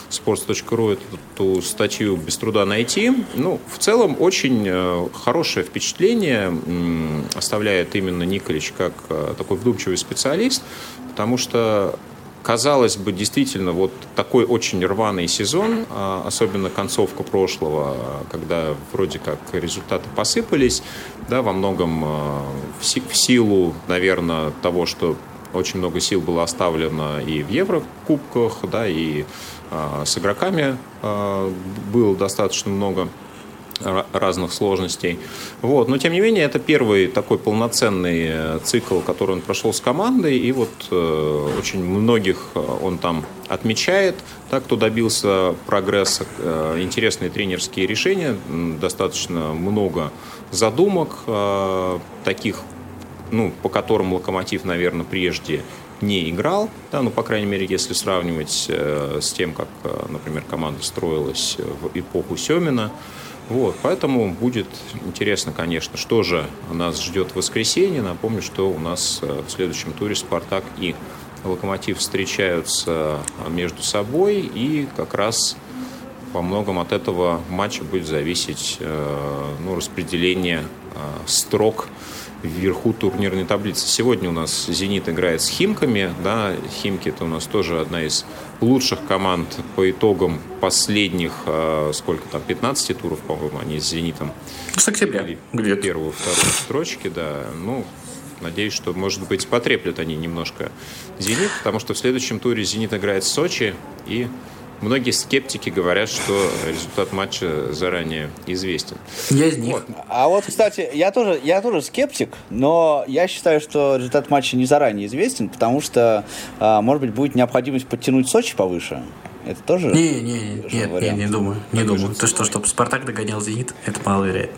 sports.ru эту статью без труда найти. Ну, в целом, очень хорошее впечатление оставляет именно Николич как такой вдумчивый специалист, потому что Казалось бы, действительно, вот такой очень рваный сезон, а, особенно концовка прошлого, когда вроде как результаты посыпались, да, во многом а, в силу, наверное, того, что очень много сил было оставлено и в Еврокубках, да, и а, с игроками было достаточно много разных сложностей. Вот. Но, тем не менее, это первый такой полноценный э, цикл, который он прошел с командой, и вот э, очень многих э, он там отмечает, так, кто добился прогресса, интересные тренерские решения, достаточно много задумок, таких, ну, по которым Локомотив, наверное, прежде не играл, да, ну, по крайней мере, если сравнивать э, с тем, как, э, например, команда строилась в эпоху Семина, Вот, поэтому будет интересно, конечно, что же нас ждет в воскресенье. Напомню, что у нас э, в следующем туре «Спартак» и «Локомотив» встречаются между собой, и как раз во многом от этого матча будет зависеть э, ну, распределение э, строк вверху турнирной таблицы. Сегодня у нас «Зенит» играет с «Химками». Да, «Химки» — это у нас тоже одна из лучших команд по итогам последних, э, сколько там, 15 туров, по-моему, они с «Зенитом». С октября. Где-то. Первую, вторую строчки, да. Ну, Надеюсь, что, может быть, потреплют они немножко «Зенит», потому что в следующем туре «Зенит» играет в Сочи, и Многие скептики говорят, что результат матча заранее известен. Я из них. Вот. А вот, кстати, я тоже, я тоже скептик, но я считаю, что результат матча не заранее известен, потому что, а, может быть, будет необходимость подтянуть Сочи повыше. Это тоже? Не, не, не нет, не, не думаю, не думаю. То, что, чтобы Спартак догонял Зенит, это маловероятно.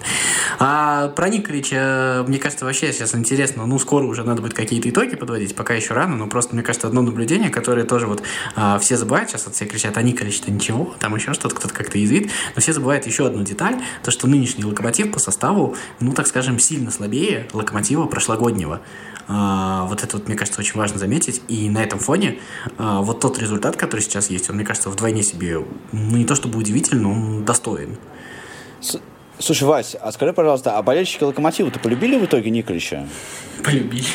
А про Николича, мне кажется, вообще сейчас интересно, ну, скоро уже надо будет какие-то итоги подводить, пока еще рано, но просто, мне кажется, одно наблюдение, которое тоже вот а, все забывают, сейчас вот все кричат, а Николич-то ничего, там еще что-то, кто-то как-то язвит, но все забывают еще одну деталь, то, что нынешний Локомотив по составу, ну, так скажем, сильно слабее Локомотива прошлогоднего. А, вот это вот, мне кажется, очень важно заметить. И на этом фоне а, вот тот результат, который сейчас есть, он, мне кажется, вдвойне себе, ну, не то чтобы удивительно, но он достоин. Слушай, Вась, а скажи, пожалуйста, а болельщики Локомотива-то полюбили в итоге Николича? Полюбили.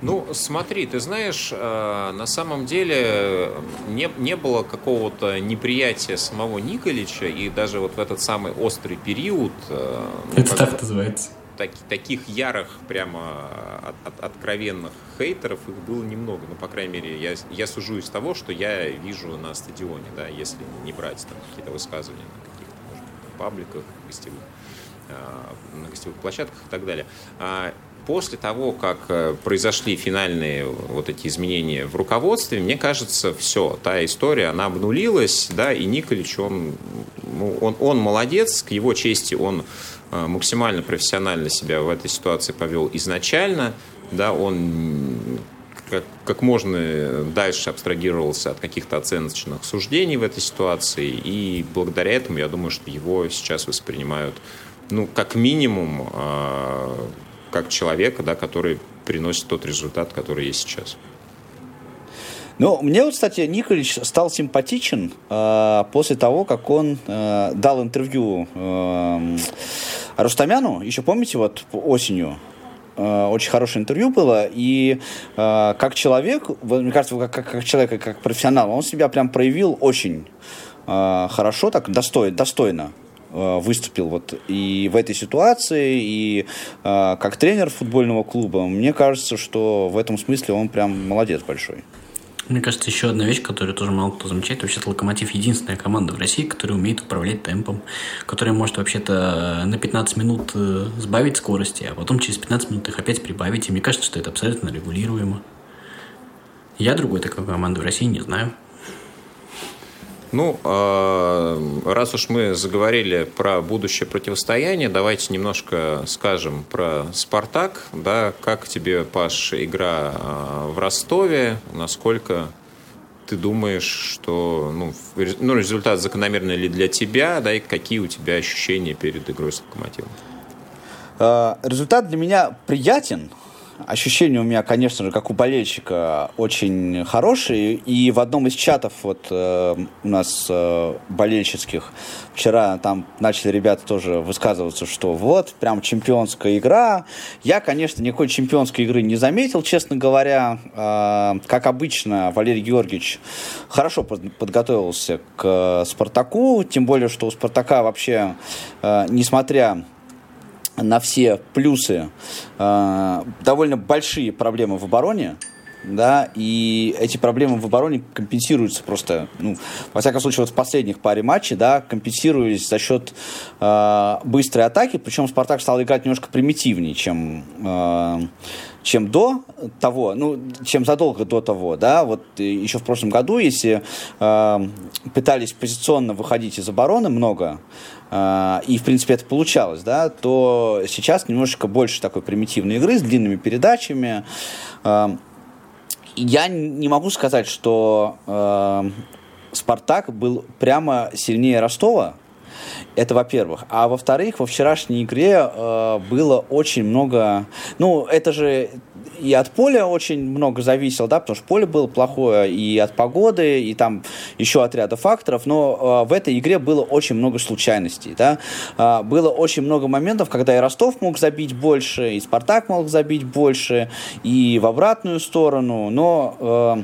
Ну, смотри, ты знаешь, э, на самом деле не, не было какого-то неприятия самого Николича, и даже вот в этот самый острый период... Э, ну, Это так называется так, таких ярых, прямо от, от, откровенных хейтеров их было немного. Ну, по крайней мере, я, я сужу из того, что я вижу на стадионе, да, если не брать там какие-то высказывания на каких-то, может быть, пабликах, гостевых, э, на гостевых площадках и так далее. А после того, как э, произошли финальные вот эти изменения в руководстве, мне кажется, все, та история, она обнулилась, да, и Николич, он, ну, он, он молодец, к его чести он максимально профессионально себя в этой ситуации повел изначально, да, он как, как можно дальше абстрагировался от каких-то оценочных суждений в этой ситуации, и благодаря этому, я думаю, что его сейчас воспринимают, ну, как минимум, э, как человека, да, который приносит тот результат, который есть сейчас. Ну, мне вот, кстати, Николич стал симпатичен э, после того, как он э, дал интервью э, Рустамяну. Еще помните, вот осенью э, очень хорошее интервью было, и э, как человек, мне кажется, как, как, как человек, как профессионал, он себя прям проявил очень э, хорошо, так достой, достойно э, выступил вот и в этой ситуации, и э, как тренер футбольного клуба. Мне кажется, что в этом смысле он прям молодец большой. Мне кажется, еще одна вещь, которую тоже мало кто замечает. Вообще-то Локомотив единственная команда в России, которая умеет управлять темпом, которая может вообще-то на 15 минут э, сбавить скорости, а потом через 15 минут их опять прибавить. И мне кажется, что это абсолютно регулируемо. Я другой такой команды в России не знаю. Ну, а, раз уж мы заговорили про будущее противостояние, давайте немножко скажем про «Спартак». Да, как тебе, Паш, игра а, в Ростове? Насколько ты думаешь, что ну, ну, результат закономерный ли для тебя, да, и какие у тебя ощущения перед игрой с «Локомотивом»? А, результат для меня приятен, ощущения у меня, конечно же, как у болельщика, очень хорошие. И в одном из чатов вот э, у нас э, болельщицких вчера там начали ребята тоже высказываться, что вот, прям чемпионская игра. Я, конечно, никакой чемпионской игры не заметил, честно говоря. Э, как обычно, Валерий Георгиевич хорошо под, подготовился к «Спартаку», тем более, что у «Спартака» вообще, э, несмотря на все плюсы э, довольно большие проблемы в обороне, да, и эти проблемы в обороне компенсируются просто, ну, во всяком случае, вот в последних паре матчей, да, компенсируются за счет э, быстрой атаки, причем Спартак стал играть немножко примитивнее, чем, э, чем до того, ну, чем задолго до того, да, вот еще в прошлом году, если э, пытались позиционно выходить из обороны много, а, и, в принципе, это получалось, да, то сейчас немножечко больше такой примитивной игры с длинными передачами. А, я не могу сказать, что а, Спартак был прямо сильнее Ростова, Это во-первых. А во-вторых, во вчерашней игре э, было очень много... Ну, это же и от поля очень много зависело, да, потому что поле было плохое, и от погоды, и там еще от ряда факторов, но э, в этой игре было очень много случайностей, да. Э, было очень много моментов, когда и Ростов мог забить больше, и Спартак мог забить больше, и в обратную сторону, но... Э,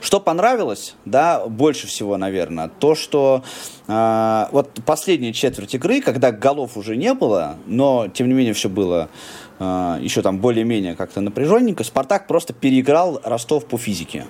что понравилось, да, больше всего, наверное, то, что э, вот последняя четверть игры, когда голов уже не было, но тем не менее все было э, еще там более-менее как-то напряженненько, Спартак просто переиграл Ростов по физике.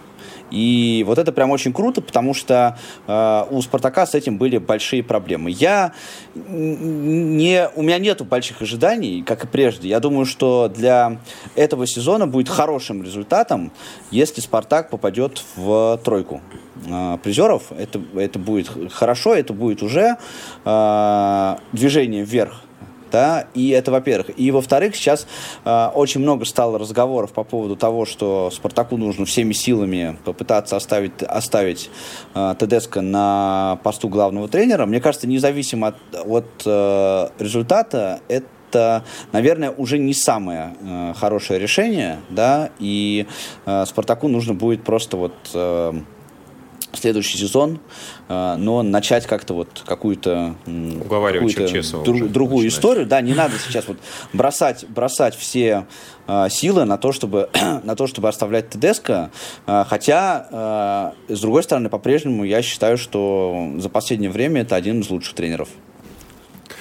И вот это прям очень круто, потому что э, у Спартака с этим были большие проблемы. Я не, у меня нету больших ожиданий, как и прежде. Я думаю, что для этого сезона будет хорошим результатом, если Спартак попадет в тройку э, призеров. Это, это будет хорошо, это будет уже э, движение вверх да, и это во-первых. И во-вторых, сейчас э, очень много стало разговоров по поводу того, что Спартаку нужно всеми силами попытаться оставить, оставить э, Тедеско на посту главного тренера. Мне кажется, независимо от, от э, результата, это наверное, уже не самое э, хорошее решение, да, и э, Спартаку нужно будет просто вот э, следующий сезон, э, но начать как-то вот какую-то, какую друг, другую начинать. историю. Да, не надо сейчас вот бросать, бросать все э, силы на то, чтобы, на то, чтобы оставлять ТДСК. Э, хотя, с другой стороны, по-прежнему я считаю, что за последнее время это один из лучших тренеров.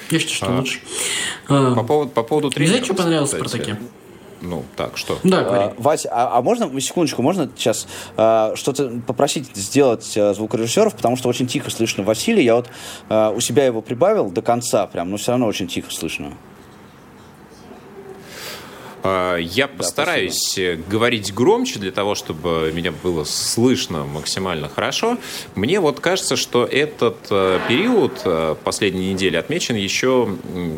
Я считаю, что а, лучше. По поводу, по поводу тренера. Знаете, что понравилось в «Спартаке»? Ну, так, что? Да, говори. А, Вася, а, а можно, секундочку, можно сейчас а, что-то попросить сделать а, звукорежиссеров, потому что очень тихо слышно Василий. Я вот а, у себя его прибавил до конца прям, но все равно очень тихо слышно. А, я постараюсь спасибо. говорить громче для того, чтобы меня было слышно максимально хорошо. Мне вот кажется, что этот э, период э, последней недели отмечен еще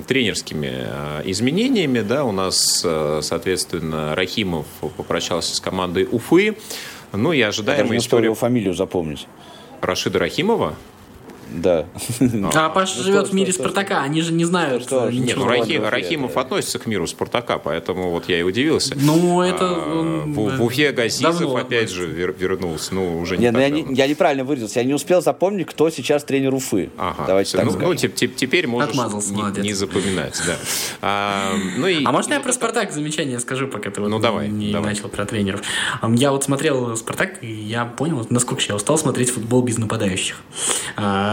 тренерскими э, изменениями. Да, у нас, соответственно, Рахимов попрощался с командой Уфы. Ну и ожидаемая история... его фамилию запомнить. Рашида Рахимова? Да. А Паша живет в мире Спартака, они же не знают. Что, Нет, ну Рахим, Рахимов относится к миру Спартака, поэтому вот я и удивился. Ну, это... А, в, Уфе Газизов опять же вернулся, ну, уже не Нет, ну, я, не, я неправильно выразился, я не успел запомнить, кто сейчас тренер Уфы. Ага. Давайте так ну, ну, теперь можешь не, не запоминать, да. А, ну, и, а можно я про Спартак замечание скажу, пока ты вот ну, давай, не давай. начал про тренеров? Я вот смотрел Спартак, и я понял, насколько я устал смотреть футбол без нападающих.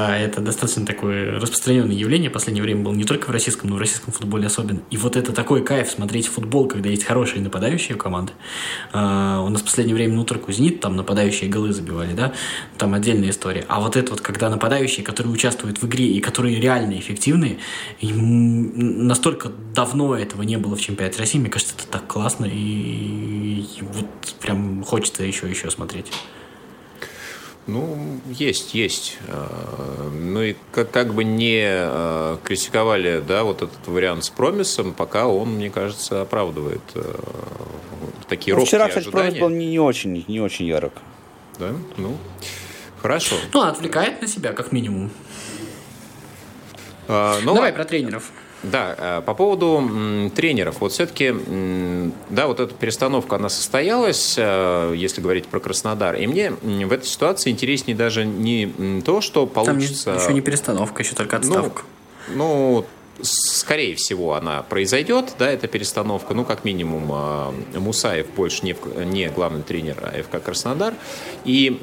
А, это достаточно такое распространенное явление последнее время было не только в российском, но и в российском футболе особенно. И вот это такой кайф смотреть футбол, когда есть хорошие нападающие команды. А, у нас в последнее время Нутр Кузнит, там нападающие голы забивали, да, там отдельная история. А вот это вот, когда нападающие, которые участвуют в игре и которые реально эффективные, настолько давно этого не было в чемпионате России, мне кажется, это так классно, и, и вот прям хочется еще еще смотреть. Ну, есть, есть. А, ну и как, как бы не а, критиковали, да, вот этот вариант с промисом, пока он, мне кажется, оправдывает а, такие ну, Вчера, кстати, промис был не, не очень, не очень ярок. Да? Ну, хорошо. Ну, отвлекает на себя, как минимум. А, ну, Давай про тренеров. Да, э, по поводу тренеров. Вот все-таки, да, вот эта перестановка, она состоялась, э, если говорить про Краснодар. И мне в этой ситуации интереснее даже не то, что получится... Там еще не перестановка, еще только ну, отставка. Ну, ну скорее всего, она произойдет, да, эта перестановка. Ну, как минимум, а, Мусаев больше не, не главный тренер АФК Краснодар. И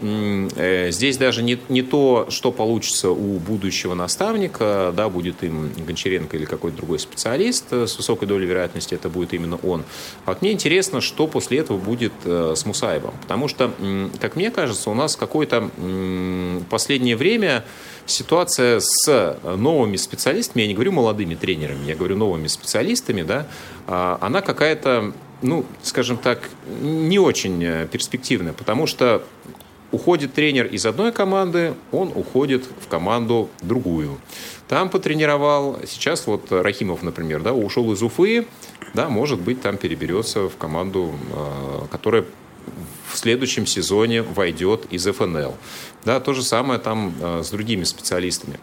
э, здесь даже не, не то, что получится у будущего наставника, да, будет им Гончаренко или какой-то другой специалист, э, с высокой долей вероятности это будет именно он. А вот мне интересно, что после этого будет э, с Мусаевым. Потому что, как мне кажется, у нас какое-то последнее время ситуация с новыми специалистами, я не говорю молодыми тренерами, я говорю новыми специалистами, да, а, она какая-то, ну, скажем так, не очень э, перспективная, потому что уходит тренер из одной команды, он уходит в команду другую. Там потренировал, сейчас вот Рахимов, например, да, ушел из Уфы, да, может быть, там переберется в команду, а, которая в следующем сезоне войдет из ФНЛ. Да, то же самое там э, с другими специалистами.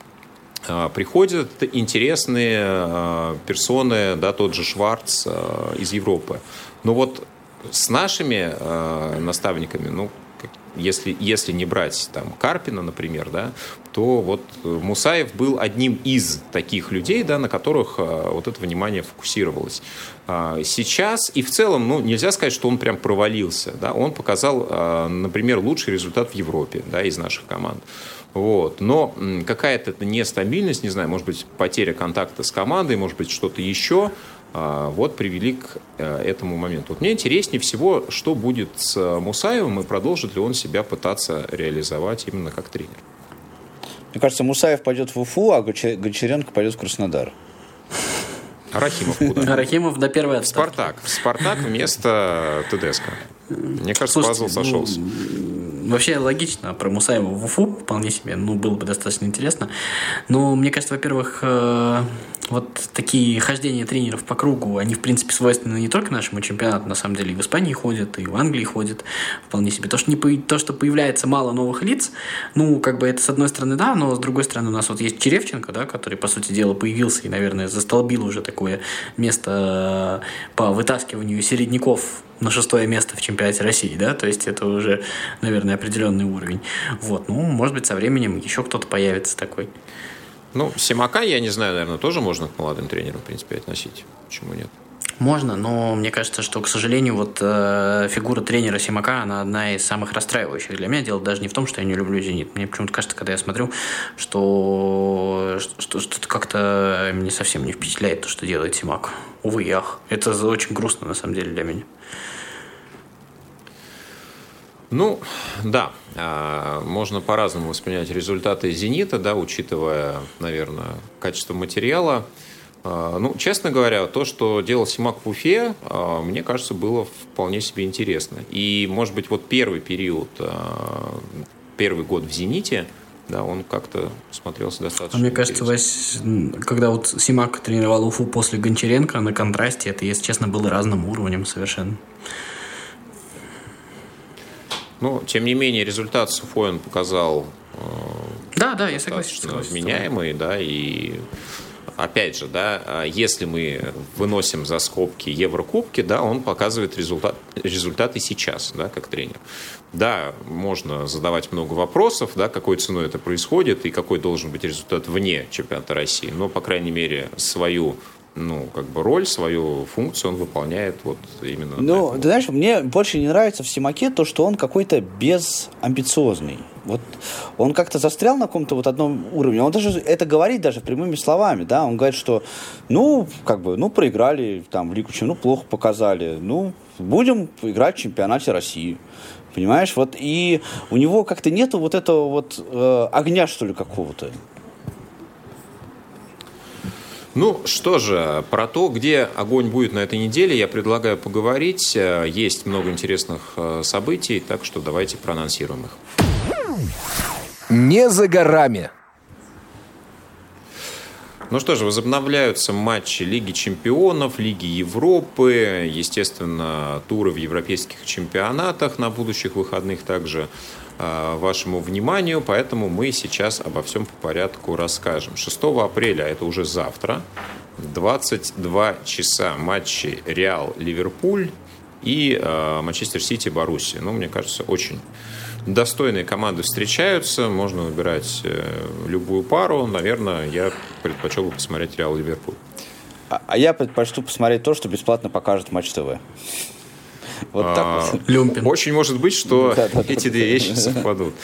а, приходят интересные а, персоны, да, тот же Шварц а, из Европы. Но вот с нашими наставниками, ну, если, если не брать там Карпина, например, да, то вот Мусаев был одним из таких людей, да, на которых вот это внимание фокусировалось. Сейчас и в целом, ну, нельзя сказать, что он прям провалился, да, он показал, например, лучший результат в Европе, да, из наших команд. Вот. Но какая-то нестабильность, не знаю, может быть, потеря контакта с командой, может быть, что-то еще, а, вот привели к э, этому моменту. Вот мне интереснее всего, что будет с Мусаевым и продолжит ли он себя пытаться реализовать именно как тренер. Мне кажется, Мусаев пойдет в Уфу, а Гончаренко пойдет в Краснодар. А Рахимов куда? Рахимов до первой отставки. Спартак. Спартак вместо ТДСК. Мне кажется, Слушайте, пазл сошелся. Ну, вообще логично про Мусаева в Уфу вполне себе, ну, было бы достаточно интересно. Но мне кажется, во-первых, э, вот такие хождения тренеров по кругу, они, в принципе, свойственны не только нашему чемпионату, на самом деле, и в Испании ходят, и в Англии ходят вполне себе. То, что, не, то, что появляется мало новых лиц, ну, как бы это с одной стороны, да, но с другой стороны у нас вот есть Черевченко, да, который, по сути дела, появился и, наверное, застолбил уже такое место э, по вытаскиванию середняков на шестое место в чемпионате России, да, то есть это уже, наверное, определенный уровень. Вот, ну, может быть, со временем еще кто-то появится такой. Ну, Симака, я не знаю, наверное, тоже можно к молодым тренерам, в принципе, относить. Почему нет? Можно, но мне кажется, что, к сожалению, вот э, фигура тренера Симака, она одна из самых расстраивающих для меня. Дело даже не в том, что я не люблю «Зенит». Мне почему-то кажется, когда я смотрю, что, что, что как-то меня совсем не впечатляет то, что делает Симак. Увы, ях. Это очень грустно, на самом деле, для меня. Ну, да, а, можно по-разному воспринять результаты «Зенита», да, учитывая, наверное, качество материала. А, ну, честно говоря, то, что делал Симак в Уфе, а, мне кажется, было вполне себе интересно. И, может быть, вот первый период, первый год в «Зените», да, он как-то смотрелся достаточно. А мне кажется, Вась, когда вот Симак тренировал Уфу после Гончаренко на контрасте, это, если честно, было разным уровнем совершенно. Но, тем не менее, результат с Уфой он показал э, да, да, я согласен, согласен. вменяемый, да, и опять же, да, а если мы выносим за скобки Еврокубки, да, он показывает результат, результаты сейчас, да, как тренер. Да, можно задавать много вопросов, да, какой ценой это происходит и какой должен быть результат вне чемпионата России, но, по крайней мере, свою ну, как бы роль, свою функцию он выполняет вот именно. Ну, ты знаешь, мне больше не нравится в Симаке то, что он какой-то безамбициозный. Вот он как-то застрял на каком-то вот одном уровне. Он даже это говорит даже прямыми словами, да. Он говорит, что, ну, как бы, ну, проиграли там в Лигу ну, плохо показали. Ну, будем играть в чемпионате России. Понимаешь, вот и у него как-то нету вот этого вот э, огня, что ли, какого-то. Ну что же, про то, где огонь будет на этой неделе, я предлагаю поговорить. Э, есть много интересных э, событий, так что давайте проанонсируем их. Не за горами. Ну что же, возобновляются матчи Лиги чемпионов, Лиги Европы, естественно, туры в европейских чемпионатах на будущих выходных также. Э, вашему вниманию, поэтому мы сейчас обо всем по порядку расскажем. 6 апреля, это уже завтра, 22 часа матчи Реал-Ливерпуль и э, Манчестер Сити Боруссия. Ну, мне кажется, очень достойные команды встречаются, можно выбирать э, любую пару. Наверное, я предпочел бы посмотреть Реал-Ливерпуль. А, а я предпочту посмотреть то, что бесплатно покажет Матч ТВ. Вот так а, вот. Люмпин. Очень может быть, что эти две вещи совпадут.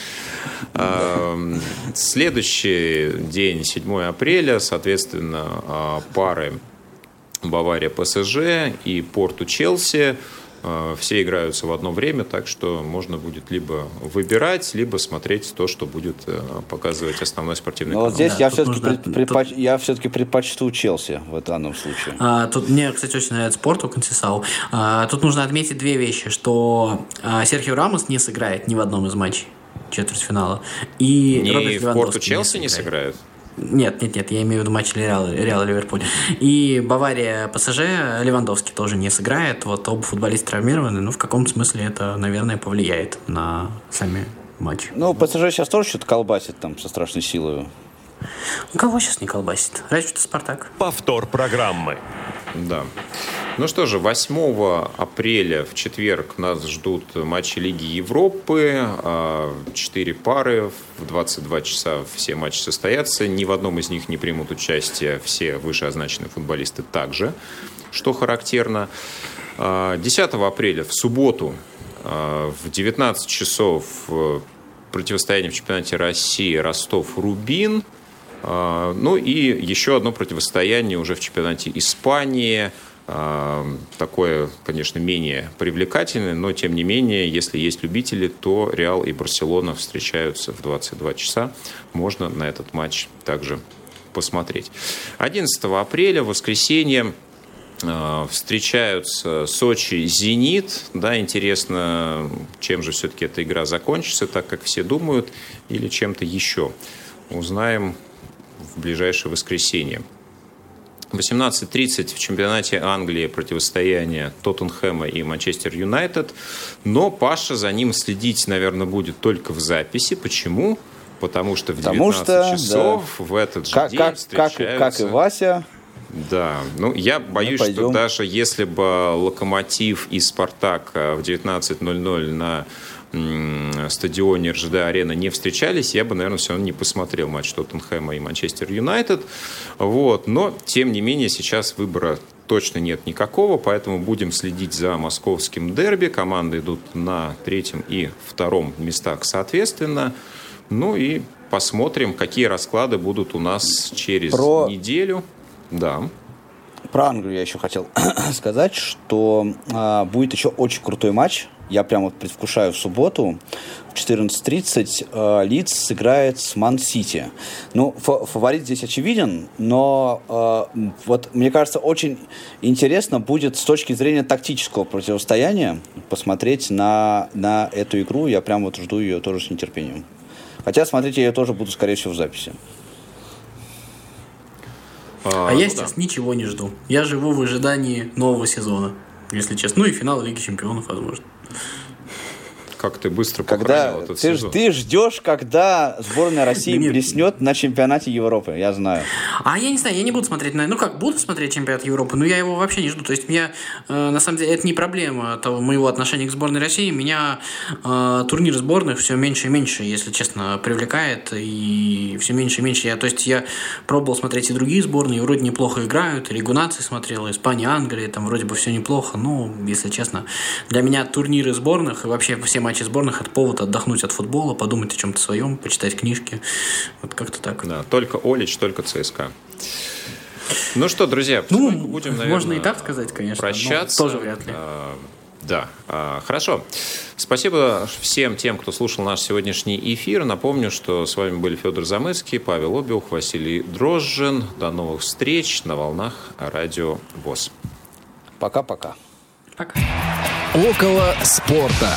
А, следующий день, 7 апреля, соответственно, а, пары Бавария ПСЖ и Порту Челси. Э, все играются в одно время, так что можно будет либо выбирать, либо смотреть то, что будет э, показывать основной спортивный Но канал. Вот здесь да, я все-таки нужно... предпоч... тут... я все-таки предпочту Челси в данном случае. А, тут мне, кстати, очень нравится спорт у Консисау. А, тут нужно отметить две вещи, что а, Серхио Рамос не сыграет ни в одном из матчей четвертьфинала. И не Роберт в Порту Челси не сыграет? Нет, нет, нет, я имею в виду матч Реала, Реала Ливерпуль. И Бавария ПСЖ Левандовский тоже не сыграет. Вот оба футболиста травмированы. Ну, в каком смысле это, наверное, повлияет на сами матчи. Ну, ПСЖ сейчас тоже что-то колбасит там со страшной силой. Кого сейчас не колбасит? Разве что Спартак. Повтор программы. Да. Ну что же, 8 апреля в четверг нас ждут матчи Лиги Европы. А, четыре пары. В 22 часа все матчи состоятся. Ни в одном из них не примут участие все вышеозначенные футболисты также, что характерно. 10 а, апреля в субботу а, в 19 часов противостояние в чемпионате России Ростов-Рубин. Ну и еще одно противостояние уже в чемпионате Испании – такое, конечно, менее привлекательное, но тем не менее, если есть любители, то Реал и Барселона встречаются в 22 часа. Можно на этот матч также посмотреть. 11 апреля, воскресенье, а, встречаются Сочи, Зенит. Да, интересно, чем же все-таки эта игра закончится, так как все думают, или чем-то еще. Узнаем в ближайшее воскресенье. 18.30 в чемпионате Англии противостояние Тоттенхэма и Манчестер Юнайтед. Но Паша за ним следить, наверное, будет только в записи. Почему? Потому что в 19 что, часов да. в этот же как, день как, встречаются... Как, как и Вася. Да, ну я боюсь, что даже если бы Локомотив и Спартак в 19.00 на стадионе РЖД-арена не встречались, я бы, наверное, все равно не посмотрел матч Тоттенхэма и Манчестер Юнайтед. Вот. Но, тем не менее, сейчас выбора точно нет никакого, поэтому будем следить за московским дерби. Команды идут на третьем и втором местах соответственно. Ну и посмотрим, какие расклады будут у нас через Про... неделю. Да. Про Англию я еще хотел сказать, что э, будет еще очень крутой матч я прям вот предвкушаю в субботу в 14.30 э, Лидс сыграет с Ман-Сити. Ну, фаворит здесь очевиден, но э, вот мне кажется, очень интересно будет с точки зрения тактического противостояния посмотреть на, на эту игру. Я прям вот жду ее тоже с нетерпением. Хотя смотреть я ее тоже буду, скорее всего, в записи. А, а я ну, сейчас да. ничего не жду. Я живу в ожидании нового сезона, если честно. Ну и финала Лиги Чемпионов, возможно как ты быстро когда этот ты, сезон. Ты ждешь, когда сборная России Нет. блеснет на чемпионате Европы, я знаю. А я не знаю, я не буду смотреть на... Ну как, буду смотреть чемпионат Европы, но я его вообще не жду. То есть я, э, на самом деле, это не проблема того, моего отношения к сборной России. Меня э, турнир сборных все меньше и меньше, если честно, привлекает. И все меньше и меньше. Я, то есть я пробовал смотреть и другие сборные, вроде неплохо играют. Лигу наций смотрел, Испания, Англия, там вроде бы все неплохо. Но, если честно, для меня турниры сборных и вообще все матчи матчи сборных это повод отдохнуть от футбола, подумать о чем-то своем, почитать книжки. Вот как-то так. Да, только Олич, только ЦСКА. Ну что, друзья, ну, будем, наверное, можно и так сказать, конечно. Прощаться. тоже вряд ли. А, да, а, хорошо. Спасибо всем тем, кто слушал наш сегодняшний эфир. Напомню, что с вами были Федор Замыцкий, Павел Обиух, Василий Дрожжин. До новых встреч на волнах Радио ВОЗ. Пока-пока. Пока. Около спорта.